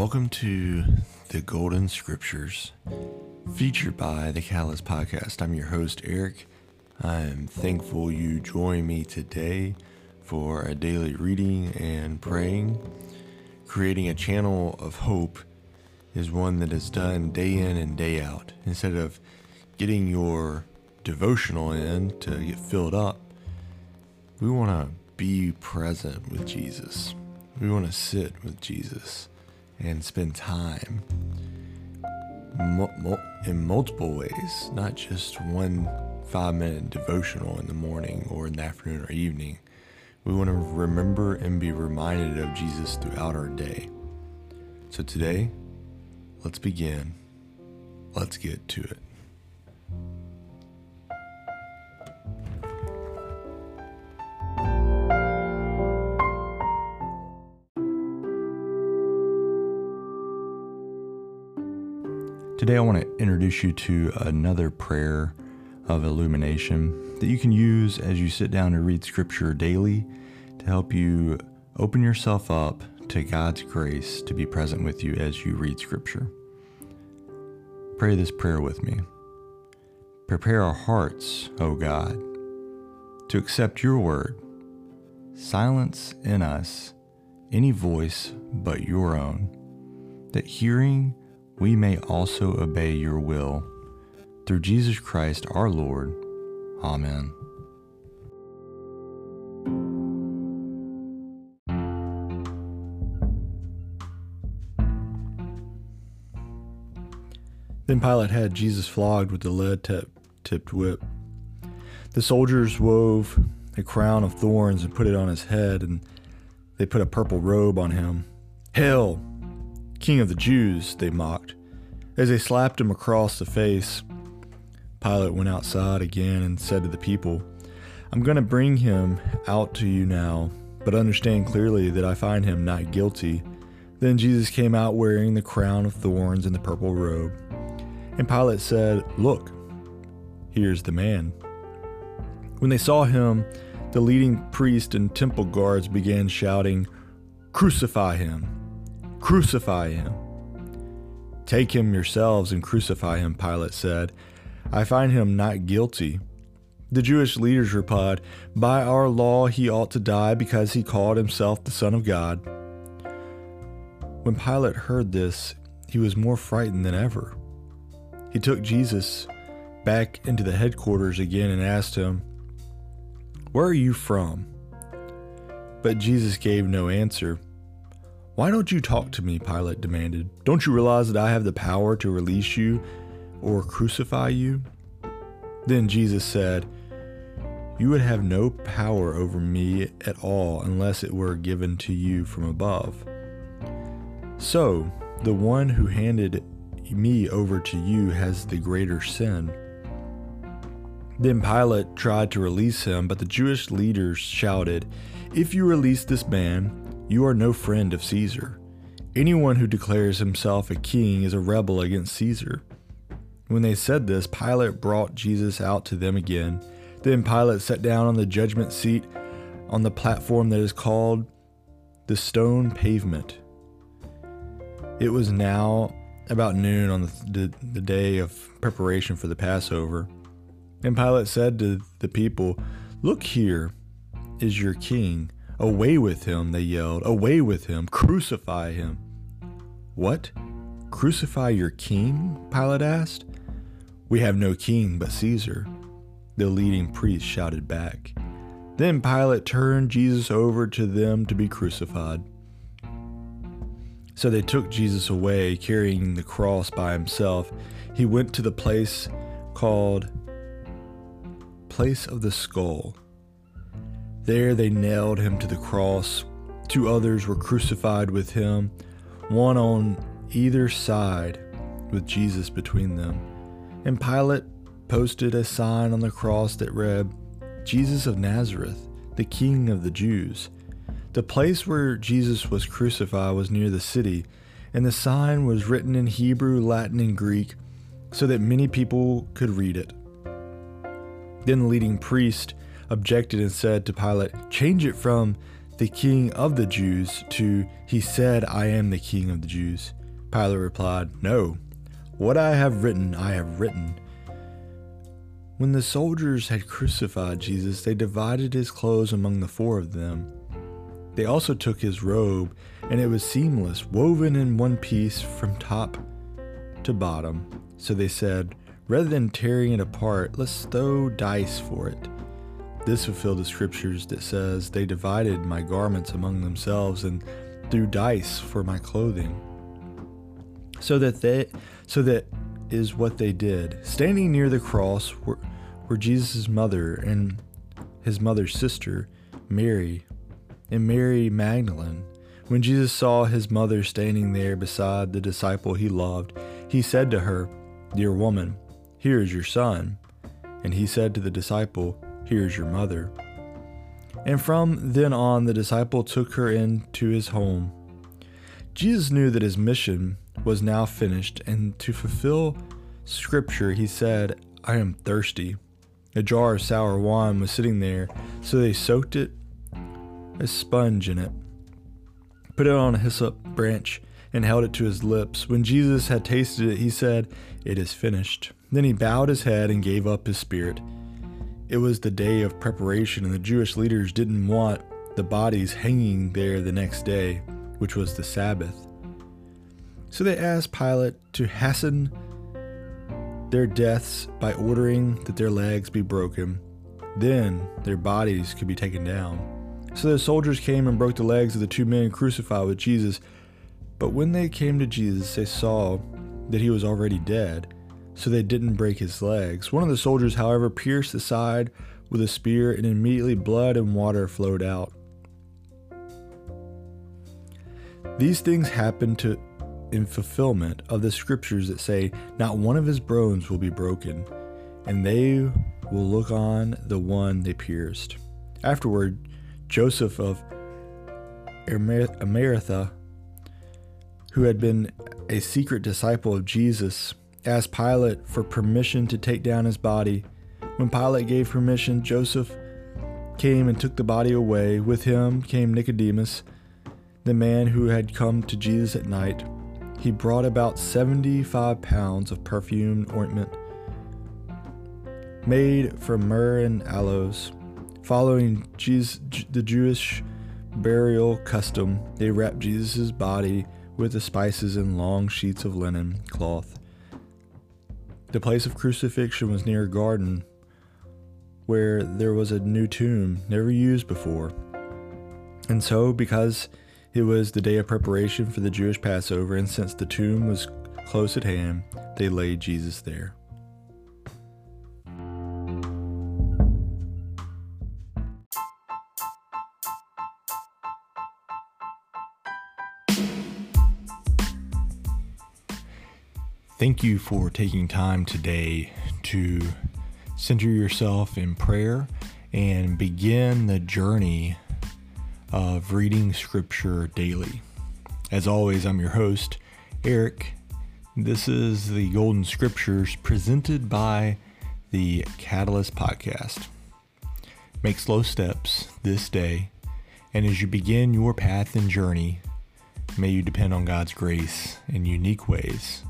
Welcome to the Golden Scriptures, featured by the Catalyst Podcast. I'm your host, Eric. I am thankful you join me today for a daily reading and praying. Creating a channel of hope is one that is done day in and day out. Instead of getting your devotional in to get filled up, we want to be present with Jesus. We want to sit with Jesus and spend time in multiple ways, not just one five minute devotional in the morning or in the afternoon or evening. We want to remember and be reminded of Jesus throughout our day. So today, let's begin. Let's get to it. Today, I want to introduce you to another prayer of illumination that you can use as you sit down to read Scripture daily to help you open yourself up to God's grace to be present with you as you read Scripture. Pray this prayer with me. Prepare our hearts, O God, to accept your word. Silence in us any voice but your own, that hearing we may also obey your will. Through Jesus Christ our Lord. Amen. Then Pilate had Jesus flogged with the lead tipped whip. The soldiers wove a crown of thorns and put it on his head, and they put a purple robe on him. Hail, King of the Jews, they mocked. As they slapped him across the face, Pilate went outside again and said to the people, I'm going to bring him out to you now, but understand clearly that I find him not guilty. Then Jesus came out wearing the crown of thorns and the purple robe. And Pilate said, Look, here's the man. When they saw him, the leading priest and temple guards began shouting, Crucify him! Crucify him. Take him yourselves and crucify him, Pilate said. I find him not guilty. The Jewish leaders replied, By our law he ought to die because he called himself the Son of God. When Pilate heard this, he was more frightened than ever. He took Jesus back into the headquarters again and asked him, Where are you from? But Jesus gave no answer. Why don't you talk to me? Pilate demanded. Don't you realize that I have the power to release you or crucify you? Then Jesus said, You would have no power over me at all unless it were given to you from above. So, the one who handed me over to you has the greater sin. Then Pilate tried to release him, but the Jewish leaders shouted, If you release this man, you are no friend of Caesar. Anyone who declares himself a king is a rebel against Caesar. When they said this, Pilate brought Jesus out to them again. Then Pilate sat down on the judgment seat on the platform that is called the stone pavement. It was now about noon on the, the, the, day of preparation for the Passover. And Pilate said to the people, Look here is your king. Away with him, they yelled. Away with him. Crucify him. What? Crucify your king? Pilate asked. We have no king but Caesar. The leading priest shouted back. Then Pilate turned Jesus over to them to be crucified. So they took Jesus away, carrying the cross by himself. He went to the place called Place of the Skull there they nailed him to the cross. Two others were crucified with him, one on either side, with Jesus between them. And Pilate posted a sign on the cross that read, Jesus of Nazareth, the King of the Jews. The place where Jesus was crucified was near the city, and the sign was written in Hebrew, Latin, and Greek so that many people could read it. Then the leading priest objected and said to Pilate, Change it from the king of the Jews, to, He said, I am the king of the Jews. Pilate replied, No, what I have written, I have written. When the soldiers had crucified Jesus, they divided his clothes among the four of them. They also took his robe, and it was seamless, woven in one piece from top to bottom. So they said, Rather than tearing it apart, let's throw dice for it. This fulfilled the scriptures that says, They divided my garments among themselves and threw dice for my clothing. So that they so that is what they did. Standing near the cross were, were Jesus' mother and his mother's sister, Mary, and Mary Magdalene. When Jesus saw his mother standing there beside the disciple he loved, he said to her, Dear woman, here is your son. And he said to the disciple, Here is your mother. And from then on, the disciple took her into his home. Jesus knew that his mission was now finished, and to fulfill scripture, he said, I am thirsty. A jar of sour wine was sitting there, so they soaked it, a sponge in it, put it on a hyssop branch, and held it to his lips. When Jesus had tasted it, he said, It is finished. Then he bowed his head and gave up his spirit. It was the day of preparation, and the Jewish leaders didn't want the bodies hanging there the next day, which was the Sabbath. So they asked Pilate to hasten their deaths by ordering that their legs be broken. Then their bodies could be taken down. So the soldiers came and broke the legs of the two men crucified with Jesus. But when they came to Jesus, they saw that he was already dead, so they didn't break his legs. One of the soldiers, however, pierced the side with a spear, and immediately blood and water flowed out. These things happened to in fulfillment of the scriptures that say, Not one of his bones will be broken, and they will look on the one they pierced. Afterward, Joseph of Arimathea, who had been a secret disciple of Jesus, asked Pilate for permission to take down his body. When Pilate gave permission, Joseph came and took the body away. With him came Nicodemus, the man who had come to Jesus at night he brought about 75 pounds of perfumed ointment made from myrrh and aloes. Following Jesus, the Jewish burial custom, they wrapped Jesus' body with the spices in long sheets of linen cloth. The place of crucifixion was near a garden where there was a new tomb never used before. And so, because it was the day of preparation for the Jewish Passover, and since the tomb was close at hand, they laid Jesus there. Thank you for taking time today to center yourself in prayer and begin the journey of reading scripture daily. As always, I'm your host, Eric. This is the Golden Scriptures presented by the Catalyst Podcast. Make slow steps this day, and as you begin your path and journey, may you depend on God's grace in unique ways